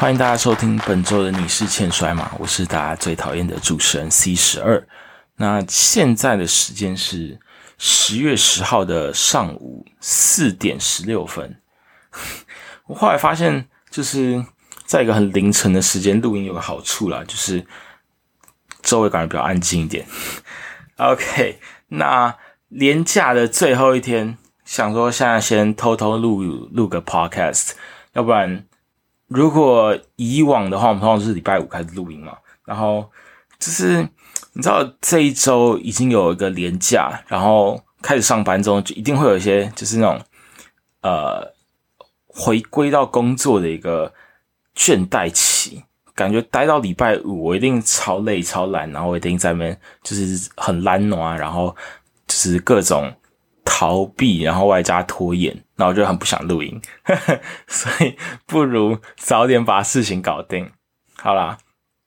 欢迎大家收听本周的《你是欠摔吗》？我是大家最讨厌的主持人 C 十二。那现在的时间是十月十号的上午四点十六分。我后来发现，就是在一个很凌晨的时间录音有个好处啦，就是周围感觉比较安静一点。OK，那年假的最后一天，想说现在先偷偷录录个 Podcast，要不然如果以往的话，我们通常是礼拜五开始录音嘛，然后就是你知道这一周已经有一个年假，然后开始上班之后，就一定会有一些就是那种呃回归到工作的一个倦怠期。感觉待到礼拜五，我一定超累、超懒，然后我一定在那边就是很懒惰啊，然后就是各种逃避，然后外加拖延，然后就很不想录音，所以不如早点把事情搞定。好啦，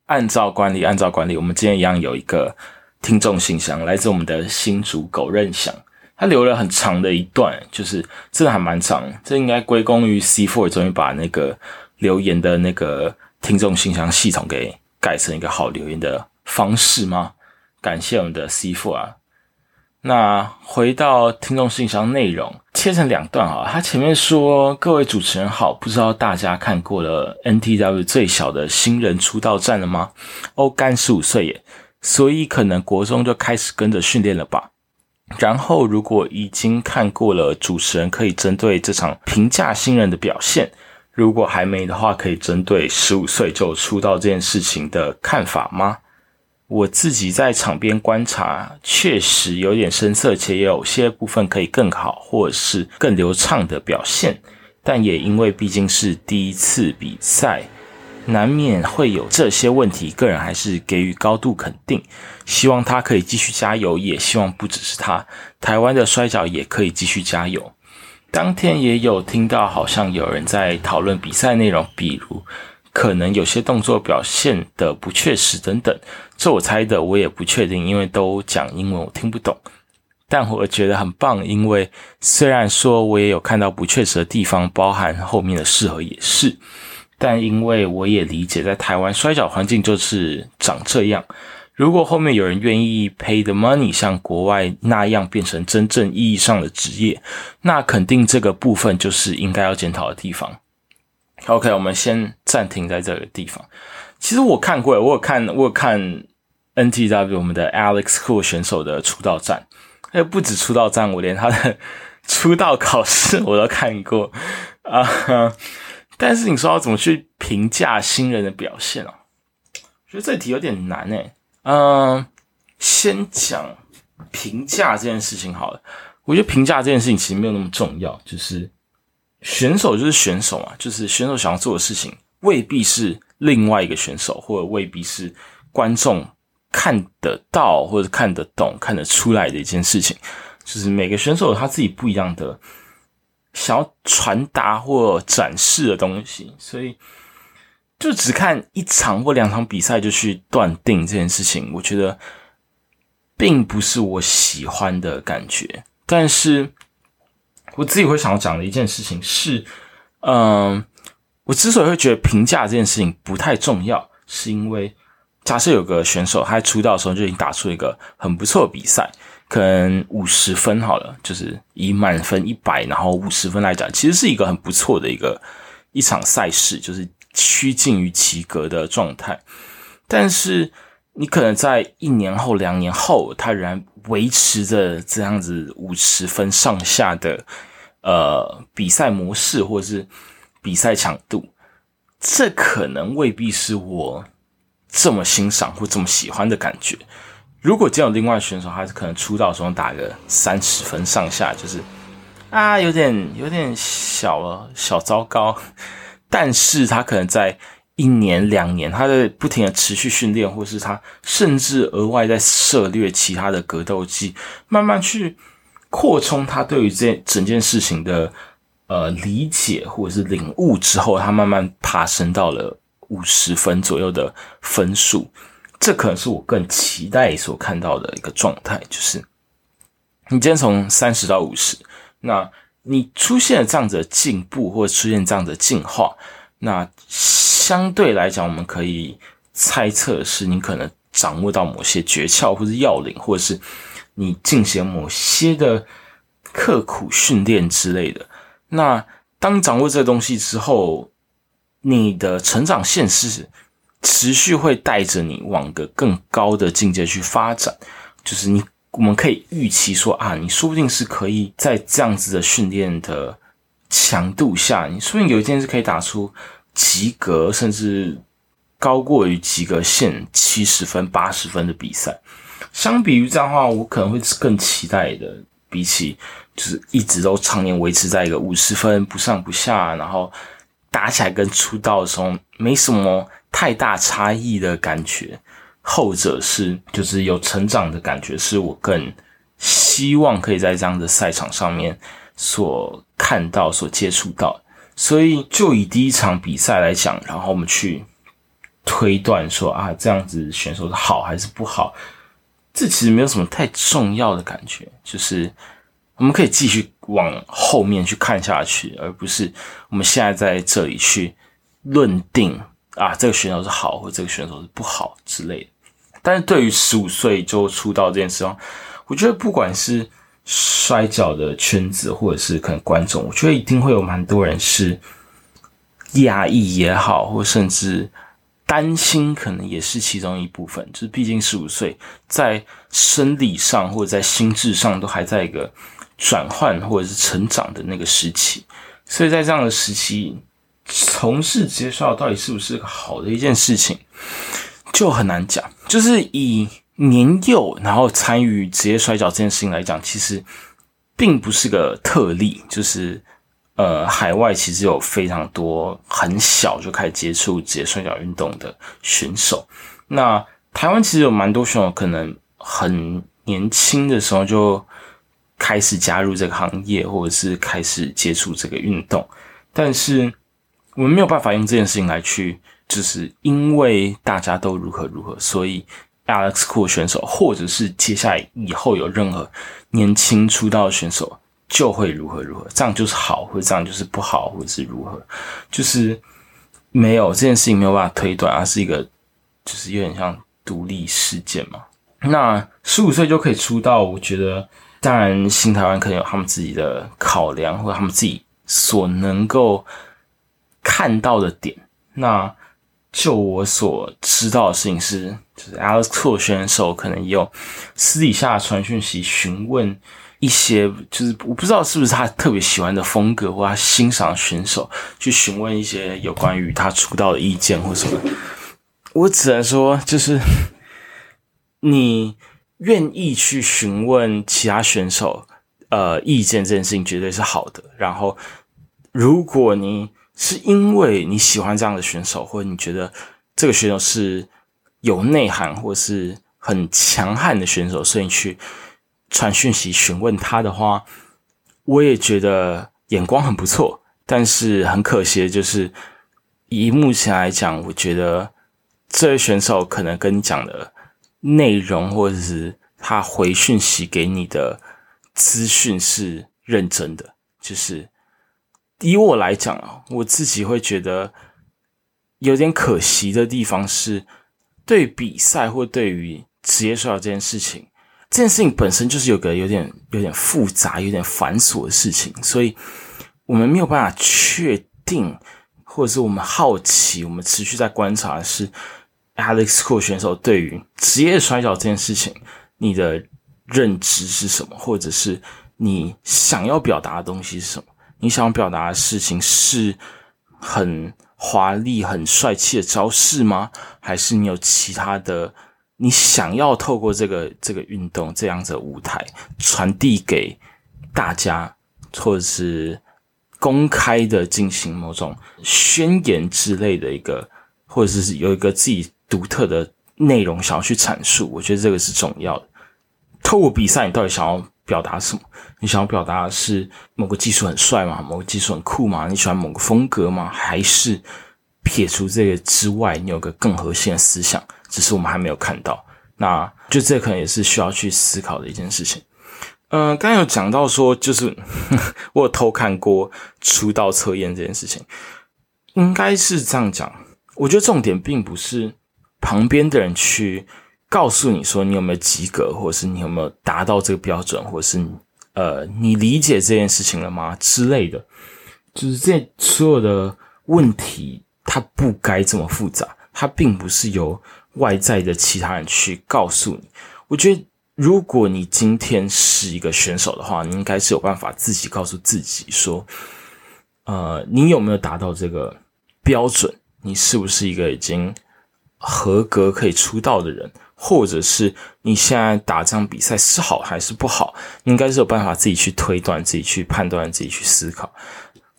按照惯例，按照惯例，我们今天一样有一个听众信箱，来自我们的新主狗任想，他留了很长的一段，就是真的还蛮长，这应该归功于 C Four 终于把那个留言的那个。听众信箱系统给改成一个好留言的方式吗？感谢我们的 C 父啊。那回到听众信箱内容，切成两段啊。他前面说：“各位主持人好，不知道大家看过了 NTW 最小的新人出道战了吗？哦，干十五岁耶，所以可能国中就开始跟着训练了吧。然后如果已经看过了，主持人可以针对这场评价新人的表现。”如果还没的话，可以针对十五岁就出道这件事情的看法吗？我自己在场边观察，确实有点生涩，且有些部分可以更好，或者是更流畅的表现。但也因为毕竟是第一次比赛，难免会有这些问题。个人还是给予高度肯定，希望他可以继续加油，也希望不只是他，台湾的摔角也可以继续加油。当天也有听到，好像有人在讨论比赛内容，比如可能有些动作表现的不确实等等。这我猜的，我也不确定，因为都讲英文，我听不懂。但我觉得很棒，因为虽然说我也有看到不确实的地方，包含后面的适合也是，但因为我也理解，在台湾摔跤环境就是长这样。如果后面有人愿意 pay the money，像国外那样变成真正意义上的职业，那肯定这个部分就是应该要检讨的地方。OK，我们先暂停在这个地方。其实我看过，我有看，我有看 NTW 我们的 Alex Cool 选手的出道战，还有不止出道战，我连他的 出道考试我都看过啊。但是你说要怎么去评价新人的表现啊？我觉得这题有点难诶。嗯，先讲评价这件事情好了。我觉得评价这件事情其实没有那么重要，就是选手就是选手嘛，就是选手想要做的事情，未必是另外一个选手，或者未必是观众看得到或者看得懂、看得出来的一件事情。就是每个选手有他自己不一样的想要传达或展示的东西，所以。就只看一场或两场比赛就去断定这件事情，我觉得并不是我喜欢的感觉。但是我自己会想要讲的一件事情是，嗯，我之所以会觉得评价这件事情不太重要，是因为假设有个选手他出道的时候就已经打出一个很不错的比赛，可能五十分好了，就是以满分一百，然后五十分来讲，其实是一个很不错的一个一场赛事，就是。趋近于及格的状态，但是你可能在一年后、两年后，他仍然维持着这样子五十分上下的呃比赛模式或者是比赛强度，这可能未必是我这么欣赏或这么喜欢的感觉。如果这样另外选手，他是可能出道时候打个三十分上下，就是啊，有点有点小了，小糟糕。但是他可能在一年两年，他在不停的持续训练，或是他甚至额外在涉猎其他的格斗技，慢慢去扩充他对于这整件事情的呃理解或者是领悟之后，他慢慢爬升到了五十分左右的分数。这可能是我更期待所看到的一个状态，就是你今天从三十到五十，那。你出现了这样子的进步，或者出现这样的进化，那相对来讲，我们可以猜测是你可能掌握到某些诀窍或者要领，或者是你进行某些的刻苦训练之类的。那当掌握这个东西之后，你的成长线是持续会带着你往个更高的境界去发展。就是你，我们可以预期说啊，你说不定是可以在这样子的训练的强度下，你说不定有一天是可以打出及格，甚至高过于及格线七十分、八十分的比赛。相比于这样的话，我可能会更期待的，比起就是一直都常年维持在一个五十分不上不下，然后打起来跟出道的时候没什么太大差异的感觉。后者是就是有成长的感觉，是我更希望可以在这样的赛场上面所看到、所接触到。所以就以第一场比赛来讲，然后我们去推断说啊，这样子选手是好还是不好，这其实没有什么太重要的感觉，就是我们可以继续往后面去看下去，而不是我们现在在这里去论定啊，这个选手是好或这个选手是不好之类的。但是对于十五岁就出道这件事情，我觉得不管是摔跤的圈子，或者是可能观众，我觉得一定会有蛮多人是压抑也好，或甚至担心，可能也是其中一部分。就是毕竟十五岁，在生理上或者在心智上都还在一个转换或者是成长的那个时期，所以在这样的时期，从事职业摔跤到底是不是个好的一件事情？就很难讲，就是以年幼然后参与职业摔跤这件事情来讲，其实并不是个特例。就是呃，海外其实有非常多很小就开始接触职业摔跤运动的选手。那台湾其实有蛮多选手，可能很年轻的时候就开始加入这个行业，或者是开始接触这个运动，但是我们没有办法用这件事情来去。就是因为大家都如何如何，所以 Alex Cool 选手，或者是接下来以后有任何年轻出道的选手，就会如何如何，这样就是好，或者这样就是不好，或者是如何，就是没有这件事情没有办法推断，而是一个就是有点像独立事件嘛。那十五岁就可以出道，我觉得当然新台湾可能有他们自己的考量，或者他们自己所能够看到的点，那。就我所知道的事情是，就是 Alex Cool 选手可能有私底下传讯息询问一些，就是我不知道是不是他特别喜欢的风格或他欣赏选手，去询问一些有关于他出道的意见或什么。我只能说，就是你愿意去询问其他选手呃意见这件事情绝对是好的。然后，如果你是因为你喜欢这样的选手，或者你觉得这个选手是有内涵或是很强悍的选手，所以你去传讯息询问他的话，我也觉得眼光很不错。但是很可惜的就是，以目前来讲，我觉得这位选手可能跟你讲的内容，或者是他回讯息给你的资讯是认真的，就是。以我来讲啊，我自己会觉得有点可惜的地方是，对比赛或对于职业摔跤这件事情，这件事情本身就是有个有点有点复杂、有点繁琐的事情，所以我们没有办法确定，或者是我们好奇，我们持续在观察的是 Alex Cool 选手对于职业摔跤这件事情，你的认知是什么，或者是你想要表达的东西是什么？你想表达的事情是很华丽、很帅气的招式吗？还是你有其他的？你想要透过这个这个运动这样子的舞台传递给大家，或者是公开的进行某种宣言之类的一个，或者是有一个自己独特的内容想要去阐述？我觉得这个是重要的。透过比赛，你到底想要？表达什么？你想要表达的是某个技术很帅吗？某个技术很酷吗？你喜欢某个风格吗？还是撇除这个之外，你有个更核心的思想，只是我们还没有看到。那就这可能也是需要去思考的一件事情。嗯，刚刚有讲到说，就是 我有偷看过出道测验这件事情。应该是这样讲。我觉得重点并不是旁边的人去告诉你说你有没有及格，或者是你有没有达到这个标准，或者是呃你理解这件事情了吗之类的。就是这所有的问题，它不该这么复杂，它并不是由外在的其他人去告诉你。我觉得，如果你今天是一个选手的话，你应该是有办法自己告诉自己说，呃，你有没有达到这个标准？你是不是一个已经合格可以出道的人？或者是你现在打这场比赛是好还是不好？应该是有办法自己去推断、自己去判断、自己去思考。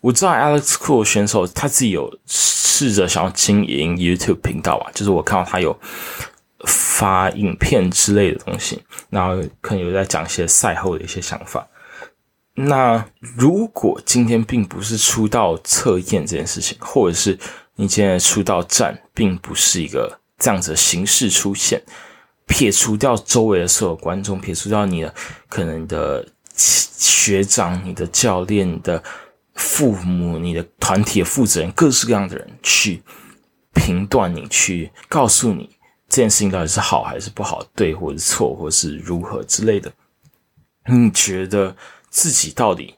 我知道 Alex Cool 选手他自己有试着想要经营 YouTube 频道啊，就是我看到他有发影片之类的东西，然后可能有在讲一些赛后的一些想法。那如果今天并不是出道测验这件事情，或者是你今天出道战并不是一个这样子的形式出现，撇除掉周围的所有观众，撇除掉你的可能的学长、你的教练的。父母、你的团体的负责人、各式各样的人去评断你，去告诉你这件事情到底是好还是不好，对或者错，或是如何之类的。你觉得自己到底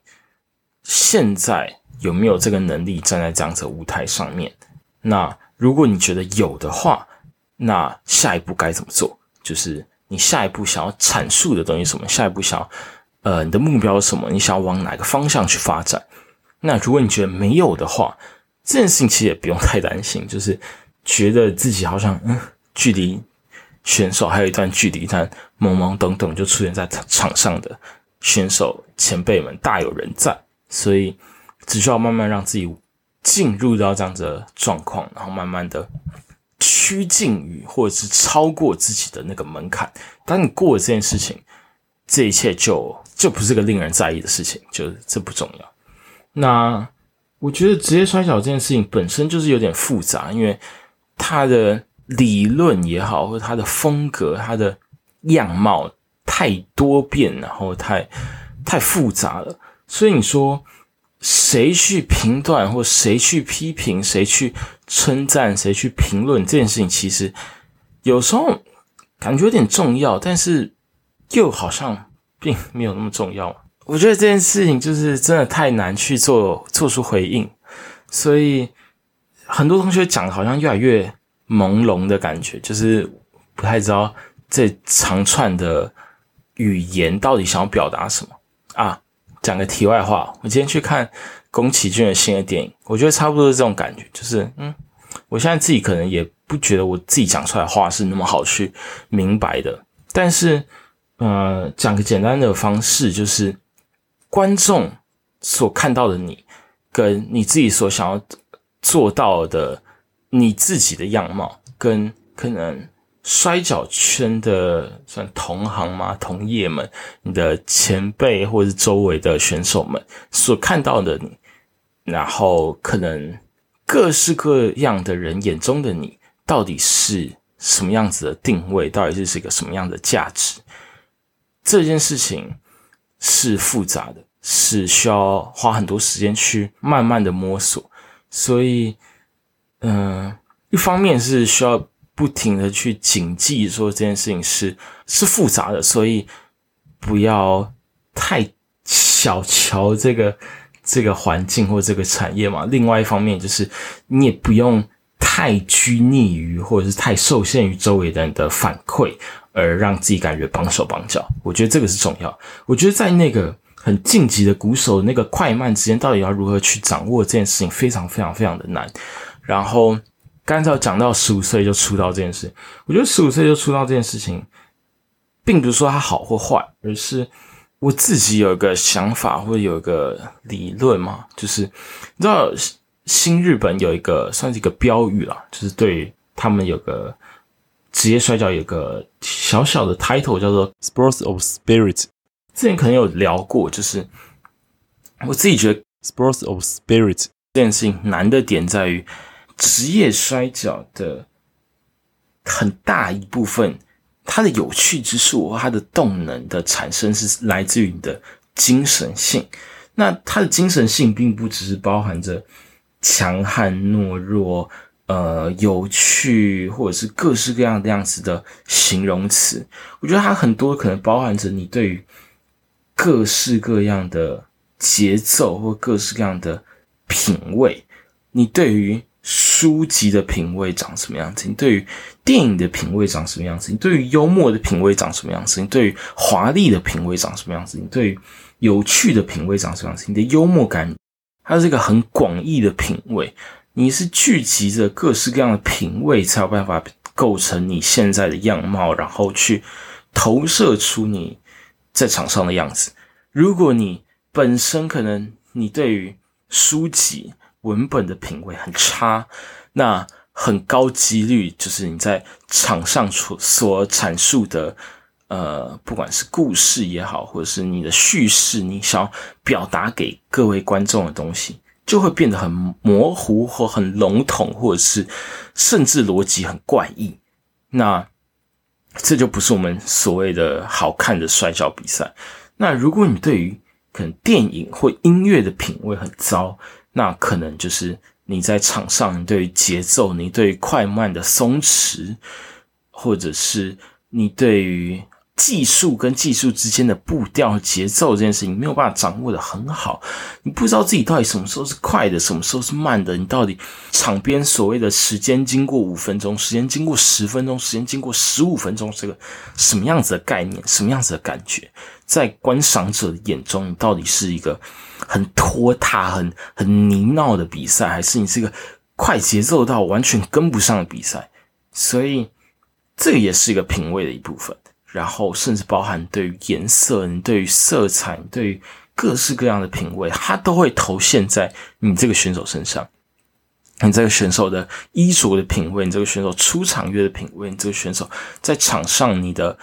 现在有没有这个能力站在这样子舞台上面？那如果你觉得有的话，那下一步该怎么做？就是你下一步想要阐述的东西什么？下一步想要呃，你的目标是什么？你想要往哪个方向去发展？那如果你觉得没有的话，这件事情其实也不用太担心，就是觉得自己好像嗯，距离选手还有一段距离，但懵懵懂懂就出现在场上的选手前辈们大有人在，所以只需要慢慢让自己进入到这样的状况，然后慢慢的趋近于或者是超过自己的那个门槛。当你过了这件事情，这一切就就不是个令人在意的事情，就这不重要。那我觉得职业摔跤这件事情本身就是有点复杂，因为它的理论也好，或者它的风格、它的样貌太多变，然后太太复杂了。所以你说谁去评断，或谁去批评，谁去称赞，谁去评论这件事情，其实有时候感觉有点重要，但是又好像并没有那么重要。我觉得这件事情就是真的太难去做做出回应，所以很多同学讲好像越来越朦胧的感觉，就是不太知道这长串的语言到底想要表达什么啊。讲个题外话，我今天去看宫崎骏的新的电影，我觉得差不多是这种感觉，就是嗯，我现在自己可能也不觉得我自己讲出来话是那么好去明白的，但是呃，讲个简单的方式就是。观众所看到的你，跟你自己所想要做到的你自己的样貌，跟可能摔跤圈的算同行吗？同业们，你的前辈或者是周围的选手们所看到的你，然后可能各式各样的人眼中的你，到底是什么样子的定位？到底是是一个什么样的价值？这件事情。是复杂的，是需要花很多时间去慢慢的摸索，所以，嗯，一方面是需要不停的去谨记说这件事情是是复杂的，所以不要太小瞧这个这个环境或这个产业嘛。另外一方面就是你也不用太拘泥于或者是太受限于周围人的反馈。而让自己感觉绑手绑脚，我觉得这个是重要。我觉得在那个很晋级的鼓手那个快慢之间，到底要如何去掌握这件事情，非常非常非常的难。然后刚才讲到十五岁就出道这件事，我觉得十五岁就出道这件事情，并不是说它好或坏，而是我自己有一个想法或者有一个理论嘛，就是你知道新日本有一个算是一个标语啦，就是对他们有个。职业摔跤有个小小的 title 叫做 Sports of Spirit，之前可能有聊过，就是我自己觉得 Sports of Spirit 这件事情难的点在于，职业摔跤的很大一部分，它的有趣之处和它的动能的产生是来自于你的精神性。那它的精神性并不只是包含着强悍、懦弱、呃有趣，或者是各式各样的样子的形容词。我觉得它很多可能包含着你对于各式各样的节奏或各式各样的品味，你对于书籍的品味长什么样子？你对于电影的品味长什么样子？你对于幽默的品味长什么样子？你对于华丽的品味长什么样子？你对于有趣的品味长什么样子？你的幽默感，它是一个很广义的品味。你是聚集着各式各样的品味，才有办法构成你现在的样貌，然后去投射出你在场上的样子。如果你本身可能你对于书籍文本的品味很差，那。很高几率，就是你在场上所所阐述的，呃，不管是故事也好，或者是你的叙事，你想要表达给各位观众的东西，就会变得很模糊或很笼统，或者是甚至逻辑很怪异。那这就不是我们所谓的好看的摔跤比赛。那如果你对于可能电影或音乐的品味很糟，那可能就是。你在场上，对于节奏，你对快慢的松弛，或者是你对于技术跟技术之间的步调、节奏这件事情，没有办法掌握的很好。你不知道自己到底什么时候是快的，什么时候是慢的。你到底场边所谓的时间经过五分钟，时间经过十分钟，时间经过十五分钟，这个什么样子的概念，什么样子的感觉，在观赏者的眼中，你到底是一个？很拖沓、很很泥淖的比赛，还是你是一个快节奏到完全跟不上的比赛？所以这个也是一个品味的一部分。然后甚至包含对于颜色、对于色彩、对于各式各样的品味，它都会投现在你这个选手身上。你这个选手的衣着的品味，你这个选手出场乐的品味，你这个选手在场上你的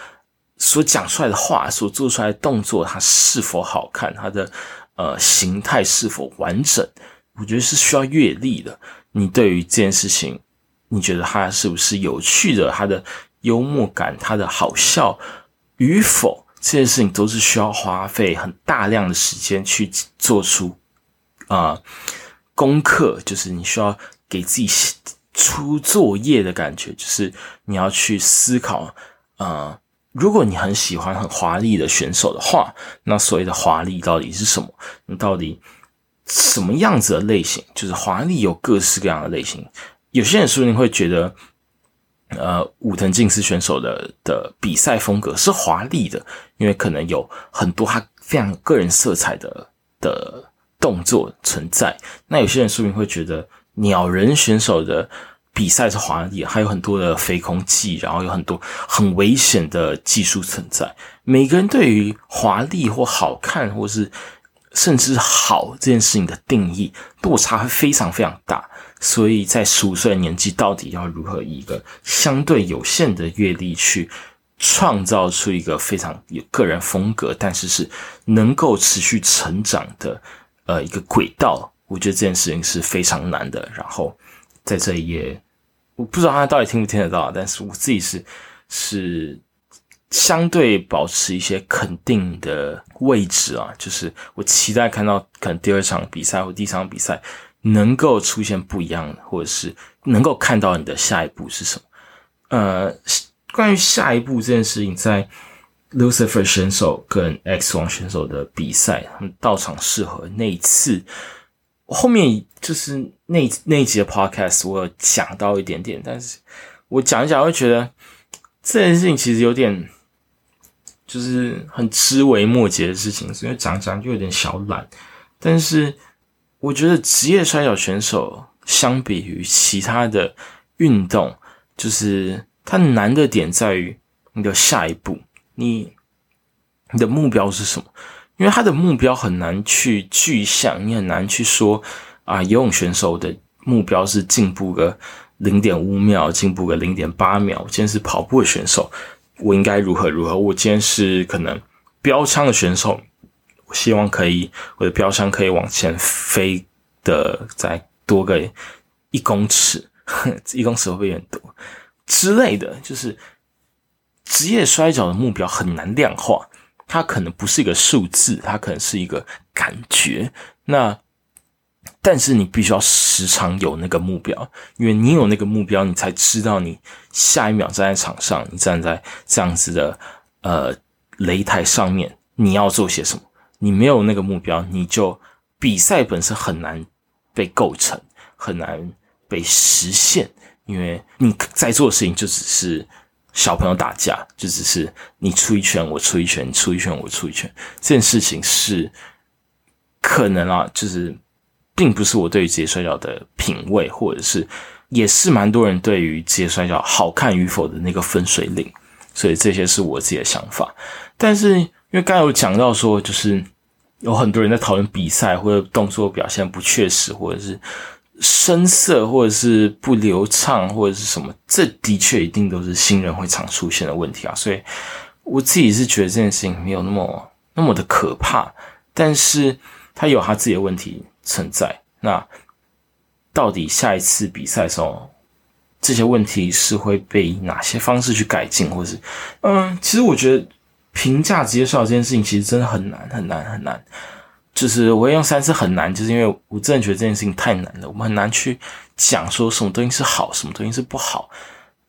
所讲出来的话、所做出来的动作，它是否好看？它的。呃，形态是否完整？我觉得是需要阅历的。你对于这件事情，你觉得它是不是有趣的？它的幽默感，它的好笑与否，这件事情都是需要花费很大量的时间去做出啊功课。就是你需要给自己出作业的感觉，就是你要去思考啊。如果你很喜欢很华丽的选手的话，那所谓的华丽到底是什么？你到底什么样子的类型？就是华丽有各式各样的类型。有些人说不定会觉得，呃，武藤敬司选手的的比赛风格是华丽的，因为可能有很多他非常个人色彩的的动作存在。那有些人说明会觉得鸟人选手的。比赛是华丽，还有很多的飞空技，然后有很多很危险的技术存在。每个人对于华丽或好看，或是甚至好这件事情的定义落差会非常非常大。所以在十五岁的年纪，到底要如何以一个相对有限的阅历去创造出一个非常有个人风格，但是是能够持续成长的呃一个轨道？我觉得这件事情是非常难的。然后在这一页。我不知道他到底听不听得到，但是我自己是是相对保持一些肯定的位置啊，就是我期待看到可能第二场比赛或第三场比赛能够出现不一样的，或者是能够看到你的下一步是什么。呃，关于下一步这件事情，在 Lucifer 选手跟 X 王选手的比赛，他们到场适合那一次。后面就是那那一集的 podcast，我有讲到一点点，但是我讲一讲会觉得这件事情其实有点就是很枝微末节的事情，所以讲讲就有点小懒。但是我觉得职业摔跤选手相比于其他的运动，就是它难的点在于你的下一步，你你的目标是什么？因为他的目标很难去具象，你很难去说啊，游泳选手的目标是进步个零点五秒，进步个零点八秒。今天是跑步的选手，我应该如何如何？我今天是可能标枪的选手，希望可以我的标枪可以往前飞的再多个一公尺，一公尺会不会有点多之类的？就是职业摔跤的目标很难量化。它可能不是一个数字，它可能是一个感觉。那但是你必须要时常有那个目标，因为你有那个目标，你才知道你下一秒站在场上，你站在这样子的呃擂台上面，你要做些什么。你没有那个目标，你就比赛本身很难被构成，很难被实现，因为你在做的事情就只是。小朋友打架就只是你出一拳我出一拳，你出一拳我出一拳，这件事情是可能啊，就是并不是我对于职业摔跤的品味，或者是也是蛮多人对于职业摔跤好看与否的那个分水岭，所以这些是我自己的想法。但是因为刚才有讲到说，就是有很多人在讨论比赛或者动作表现不确实，或者是。生涩，或者是不流畅，或者是什么，这的确一定都是新人会常出现的问题啊。所以我自己是觉得这件事情没有那么那么的可怕，但是他有他自己的问题存在。那到底下一次比赛的时候，这些问题是会被哪些方式去改进，或是嗯，其实我觉得评价职业摔角这件事情其实真的很难很难很难。就是我用三次很难，就是因为我真的觉得这件事情太难了。我们很难去讲说什么东西是好，什么东西是不好。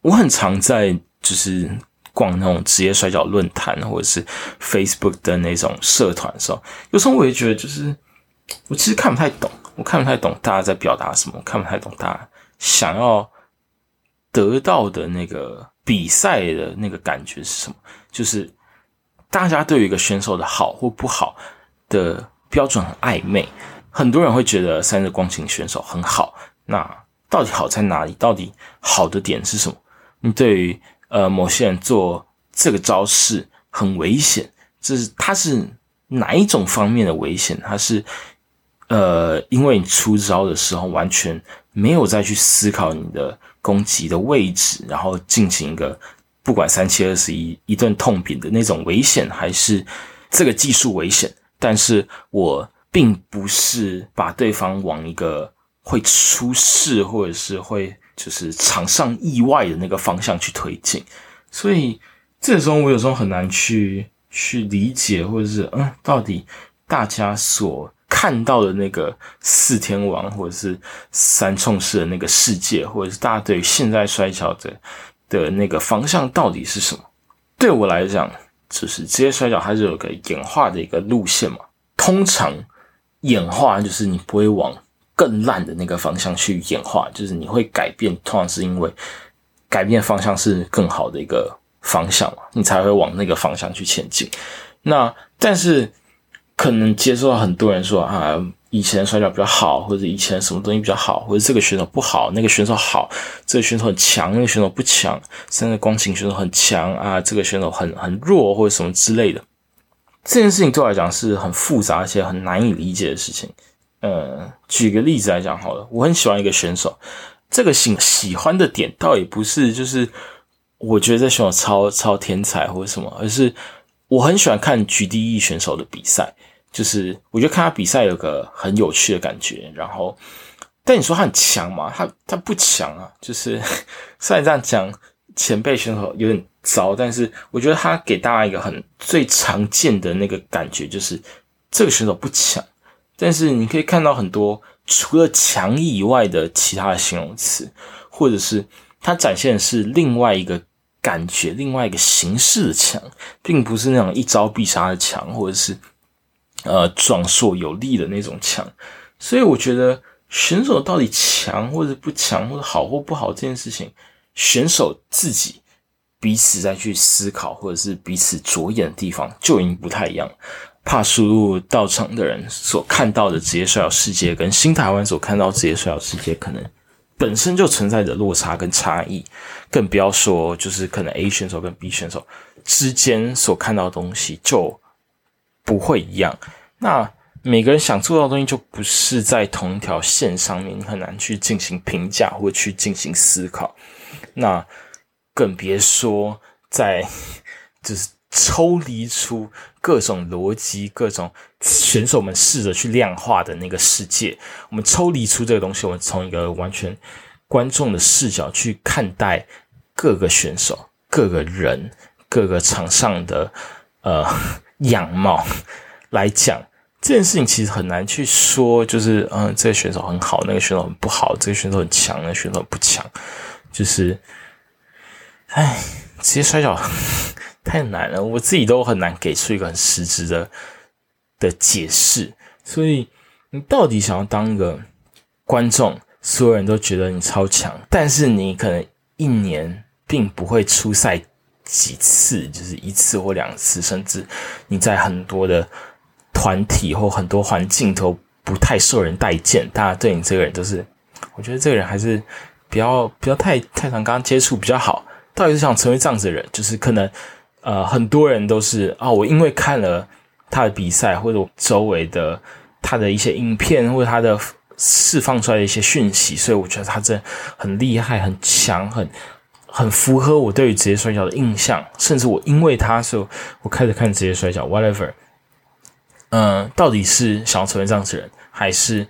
我很常在就是逛那种职业摔跤论坛或者是 Facebook 的那种社团的时候，有时候我也觉得就是我其实看不太懂，我看不太懂大家在表达什么，看不太懂大家想要得到的那个比赛的那个感觉是什么。就是大家对于一个选手的好或不好的。标准很暧昧，很多人会觉得三日光琴选手很好。那到底好在哪里？到底好的点是什么？你对于呃某些人做这个招式很危险，这是他是哪一种方面的危险？他是呃因为你出招的时候完全没有再去思考你的攻击的位置，然后进行一个不管三七二十一一顿痛扁的那种危险，还是这个技术危险？但是我并不是把对方往一个会出事或者是会就是场上意外的那个方向去推进，所以这时候我有时候很难去去理解，或者是嗯，到底大家所看到的那个四天王或者是三冲式的那个世界，或者是大家对于现在摔跤的的那个方向到底是什么？对我来讲。就是职业摔跤，它是有个演化的一个路线嘛。通常演化就是你不会往更烂的那个方向去演化，就是你会改变，通常是因为改变方向是更好的一个方向嘛，你才会往那个方向去前进。那但是可能接受到很多人说啊。以前摔跤比较好，或者以前什么东西比较好，或者这个选手不好，那个选手好，这个选手很强，那个选手不强，现在光琴选手很强啊，这个选手很很弱，或者什么之类的，这件事情对我来讲是很复杂而且很难以理解的事情。呃，举个例子来讲好了，我很喜欢一个选手，这个喜喜欢的点倒也不是就是我觉得这选手超超天才或者什么，而是我很喜欢看 GDE 选手的比赛。就是我觉得看他比赛有个很有趣的感觉，然后，但你说他很强吗？他他不强啊。就是 虽然这样讲，前辈选手有点糟，但是我觉得他给大家一个很最常见的那个感觉，就是这个选手不强。但是你可以看到很多除了强以外的其他的形容词，或者是他展现的是另外一个感觉，另外一个形式的强，并不是那种一招必杀的强，或者是。呃，壮硕有力的那种强，所以我觉得选手到底强或者不强，或者好或不好这件事情，选手自己彼此再去思考，或者是彼此着眼的地方就已经不太一样。怕输入到场的人所看到的职业摔跤世界，跟新台湾所看到职业摔跤世界，可能本身就存在着落差跟差异，更不要说就是可能 A 选手跟 B 选手之间所看到的东西就。不会一样。那每个人想做到的东西就不是在同一条线上面，你很难去进行评价或去进行思考。那更别说在就是抽离出各种逻辑、各种选手们试着去量化的那个世界。我们抽离出这个东西，我们从一个完全观众的视角去看待各个选手、各个人、各个场上的呃。样貌 来讲，这件事情其实很难去说，就是嗯，这个选手很好，那个选手很不好，这个选手很强，那个选手不强，就是，哎，职业摔跤 太难了，我自己都很难给出一个很实质的的解释。所以，你到底想要当一个观众，所有人都觉得你超强，但是你可能一年并不会出赛几次，就是一次或两次，甚至你在很多的。团体或很多环境都不太受人待见，大家对你这个人都是，我觉得这个人还是不要不要太太常跟他接触比较好。到底是想成为这样子的人，就是可能呃很多人都是啊，我因为看了他的比赛或者我周围的他的一些影片或者他的释放出来的一些讯息，所以我觉得他这很厉害、很强、很很符合我对于职业摔跤的印象。甚至我因为他，所以我开始看职业摔跤，whatever。嗯，到底是想要成为这样子人，还是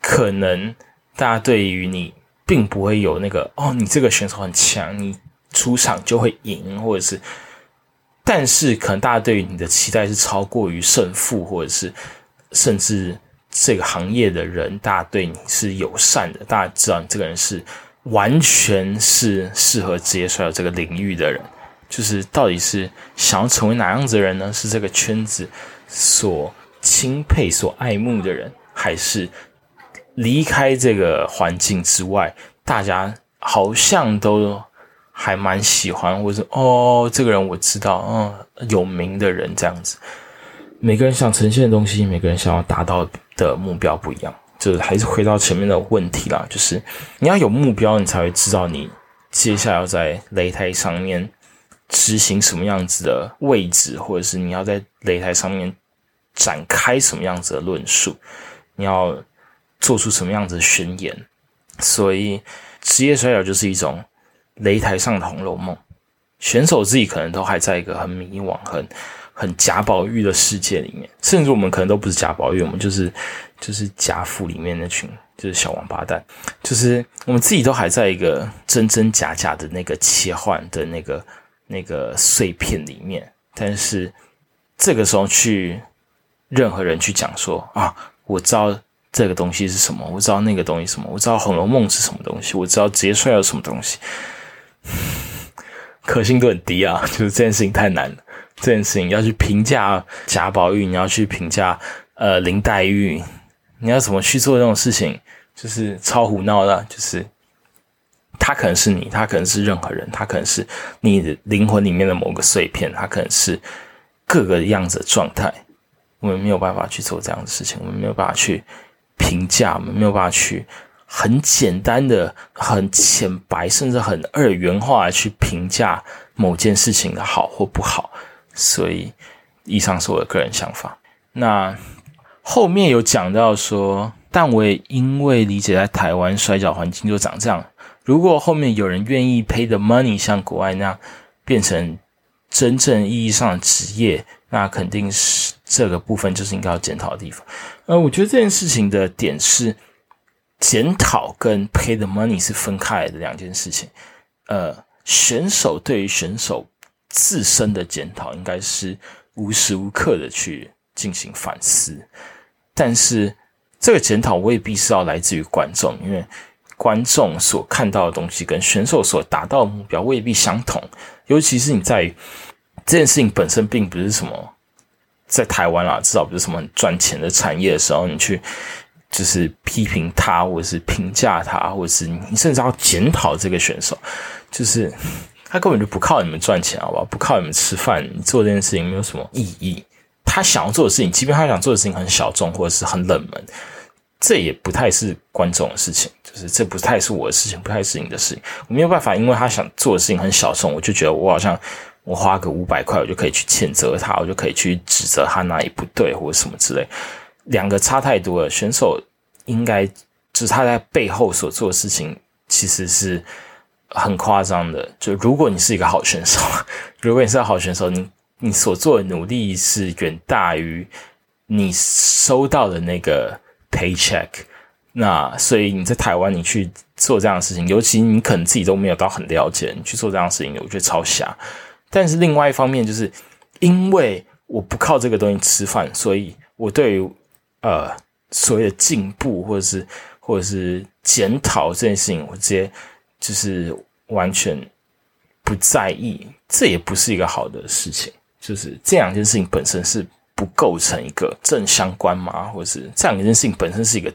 可能大家对于你并不会有那个哦，你这个选手很强，你出场就会赢，或者是，但是可能大家对于你的期待是超过于胜负，或者是甚至这个行业的人，大家对你是友善的，大家知道你这个人是完全是适合职业摔跤这个领域的人，就是到底是想要成为哪样子的人呢？是这个圈子所。钦佩、所爱慕的人，还是离开这个环境之外，大家好像都还蛮喜欢，或者哦，这个人我知道，嗯，有名的人这样子。每个人想呈现的东西，每个人想要达到的目标不一样，就还是回到前面的问题啦，就是你要有目标，你才会知道你接下来要在擂台上面执行什么样子的位置，或者是你要在擂台上面。展开什么样子的论述？你要做出什么样子的宣言？所以，职业摔跤就是一种擂台上的《红楼梦》，选手自己可能都还在一个很迷惘、很很贾宝玉的世界里面，甚至我们可能都不是贾宝玉，我们就是就是贾府里面那群就是小王八蛋，就是我们自己都还在一个真真假假的那个切换的那个那个碎片里面，但是这个时候去。任何人去讲说啊，我知道这个东西是什么，我知道那个东西什么，我知道《红楼梦》是什么东西，我知道职业摔有什么东西，可信度很低啊！就是这件事情太难了，这件事情要去评价贾宝玉，你要去评价呃林黛玉，你要怎么去做这种事情，就是超胡闹的。就是他可能是你，他可能是任何人，他可能是你的灵魂里面的某个碎片，他可能是各个样子的状态。我们没有办法去做这样的事情，我们没有办法去评价，我们没有办法去很简单的、很浅白，甚至很二元化的去评价某件事情的好或不好。所以，以上是我的个人想法。那后面有讲到说，但我也因为理解在台湾摔跤环境就长这样。如果后面有人愿意 pay the money，像国外那样变成真正意义上的职业，那肯定是。这个部分就是应该要检讨的地方。呃，我觉得这件事情的点是，检讨跟 pay the money 是分开来的两件事情。呃，选手对于选手自身的检讨，应该是无时无刻的去进行反思。但是，这个检讨未必是要来自于观众，因为观众所看到的东西跟选手所达到的目标未必相同。尤其是你在这件事情本身并不是什么。在台湾啦，至少不是什么很赚钱的产业的时候，你去就是批评他，或者是评价他，或者是你甚至要检讨这个选手，就是他根本就不靠你们赚钱，好不好？不靠你们吃饭，做这件事情没有什么意义。他想要做的事情，即便他想做的事情很小众或者是很冷门，这也不太是观众的事情，就是这不太是我的事情，不太是你的事情。我没有办法，因为他想做的事情很小众，我就觉得我好像。我花个五百块，我就可以去谴责他，我就可以去指责他哪里不对或者什么之类。两个差太多了，选手应该就是他在背后所做的事情，其实是很夸张的。就如果你是一个好选手，如果你是个好选手，你你所做的努力是远大于你收到的那个 paycheck。那所以你在台湾你去做这样的事情，尤其你可能自己都没有到很了解，你去做这样的事情，我觉得超瞎。但是另外一方面，就是因为我不靠这个东西吃饭，所以我对于呃所谓的进步，或者是或者是检讨这件事情，我直接就是完全不在意，这也不是一个好的事情。就是这两件事情本身是不构成一个正相关嘛，或者是这两件事情本身是一个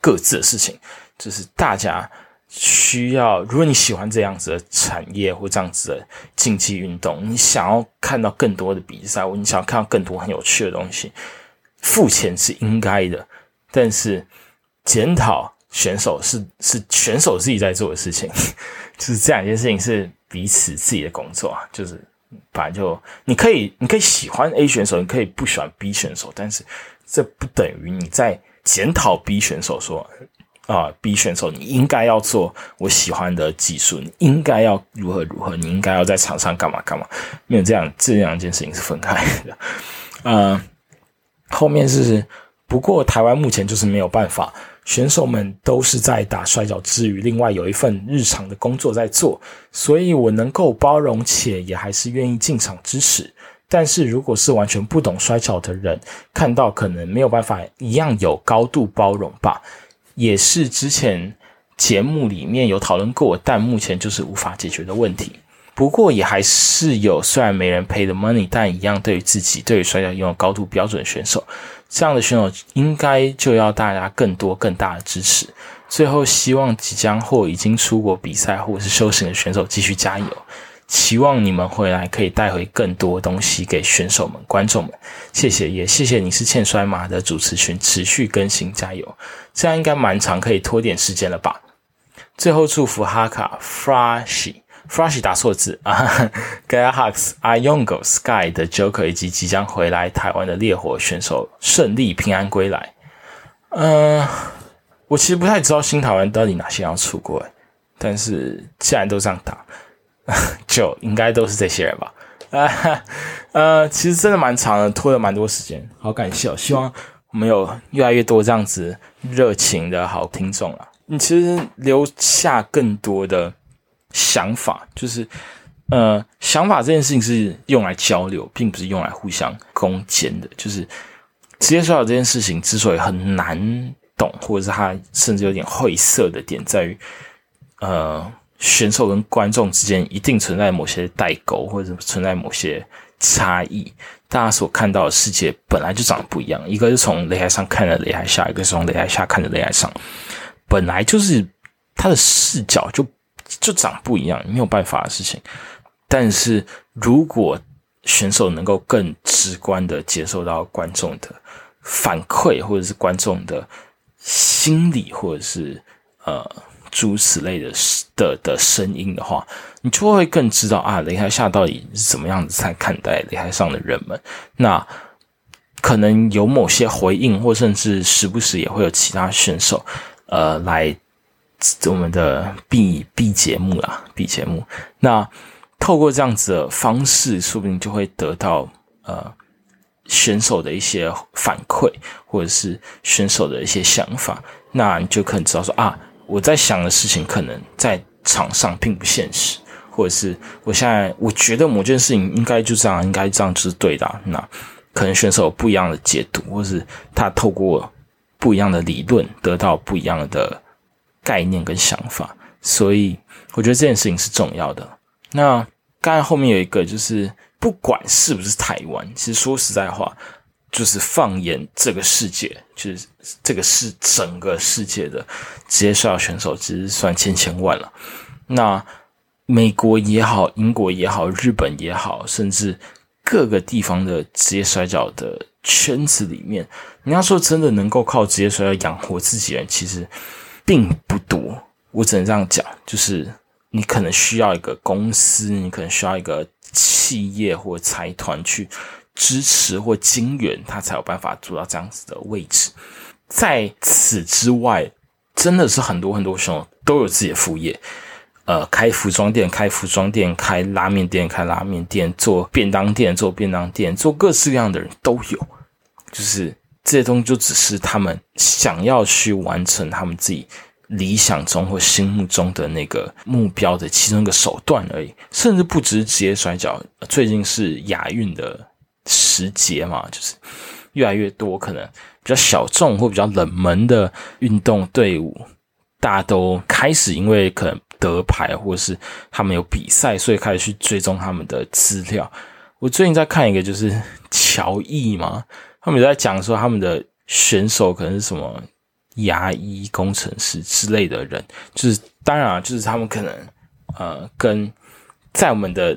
各自的事情，就是大家。需要，如果你喜欢这样子的产业或这样子的竞技运动，你想要看到更多的比赛，或你想要看到更多很有趣的东西，付钱是应该的。但是检讨选手是是选手自己在做的事情，就是这两件事情是彼此自己的工作啊。就是本来就你可以你可以喜欢 A 选手，你可以不喜欢 B 选手，但是这不等于你在检讨 B 选手说。啊，B 选手，你应该要做我喜欢的技术，你应该要如何如何，你应该要在场上干嘛干嘛，没有这样这两件事情是分开的。呃，后面是不过台湾目前就是没有办法，选手们都是在打摔跤之余，另外有一份日常的工作在做，所以我能够包容且也还是愿意进场支持。但是如果是完全不懂摔跤的人，看到可能没有办法一样有高度包容吧。也是之前节目里面有讨论过，但目前就是无法解决的问题。不过也还是有，虽然没人 pay 的 money，但一样对于自己对于摔跤拥有高度标准的选手，这样的选手应该就要大家更多更大的支持。最后，希望即将或已经出国比赛或者是修行的选手继续加油。期望你们回来可以带回更多东西给选手们、观众们。谢谢，也谢谢你是欠摔马的主持群持续更新，加油！这样应该蛮长，可以拖点时间了吧？最后祝福哈卡、Flashy、Flashy 打错字啊，Gaia Hux、Iongo、Sky 的 Joker 以及即将回来台湾的烈火选手顺利平安归来。嗯，我其实不太知道新台湾到底哪些要出国，但是既然都这样打。就应该都是这些人吧，啊，呃，其实真的蛮长的，拖了蛮多时间，好感谢哦，希望我们有越来越多这样子热情的好听众啊。你其实留下更多的想法，就是呃，想法这件事情是用来交流，并不是用来互相攻坚的。就是职业摔跤这件事情之所以很难懂，或者是它甚至有点晦涩的点，在于呃。选手跟观众之间一定存在某些代沟，或者存在某些差异。大家所看到的世界本来就长得不一样，一个是从擂台上看着擂台下，一个是从擂台下看着擂台上，本来就是他的视角就就长不一样，没有办法的事情。但是如果选手能够更直观的接受到观众的反馈，或者是观众的心理，或者是呃。诸此类的的的声音的话，你就会更知道啊，擂台下到底是怎么样子在看待擂台上的人们。那可能有某些回应，或甚至时不时也会有其他选手，呃，来我们的 B B 节目啦，B 节目。那透过这样子的方式，说不定就会得到呃选手的一些反馈，或者是选手的一些想法。那你就可能知道说啊。我在想的事情，可能在场上并不现实，或者是我现在我觉得某件事情应该就这样，应该这样就是对的。那可能选手有不一样的解读，或是他透过不一样的理论得到不一样的概念跟想法，所以我觉得这件事情是重要的。那刚才后面有一个，就是不管是不是台湾，其实说实在话。就是放眼这个世界，就是这个是整个世界的职业摔跤选手，其实算千千万了。那美国也好，英国也好，日本也好，甚至各个地方的职业摔跤的圈子里面，你要说真的能够靠职业摔跤养活自己人，其实并不多。我只能这样讲，就是你可能需要一个公司，你可能需要一个企业或财团去。支持或金援，他才有办法做到这样子的位置。在此之外，真的是很多很多兄都有自己的副业，呃，开服装店、开服装店、开拉面店、开拉面店，做便当店、做便当店，做各式各样的人都有。就是这些东西，就只是他们想要去完成他们自己理想中或心目中的那个目标的其中一个手段而已。甚至不只是职业摔跤，最近是亚运的。时节嘛，就是越来越多可能比较小众或比较冷门的运动队伍，大家都开始因为可能得牌或者是他们有比赛，所以开始去追踪他们的资料。我最近在看一个，就是乔毅嘛，他们在讲说他们的选手可能是什么牙医、工程师之类的人，就是当然啊，就是他们可能呃跟在我们的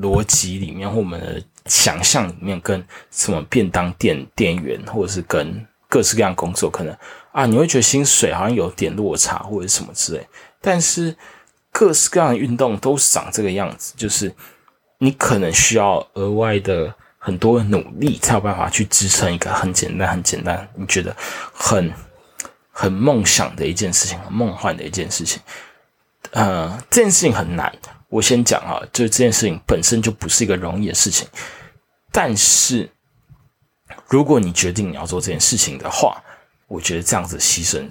逻辑里面或我们的想象里面，跟什么便当店店员或者是跟各式各样工作，可能啊你会觉得薪水好像有点落差或者什么之类，但是各式各样的运动都是长这个样子，就是。你可能需要额外的很多努力，才有办法去支撑一个很简单、很简单，你觉得很很梦想的一件事情，很梦幻的一件事情。呃，这件事情很难。我先讲啊，就这件事情本身就不是一个容易的事情。但是，如果你决定你要做这件事情的话，我觉得这样子牺牲，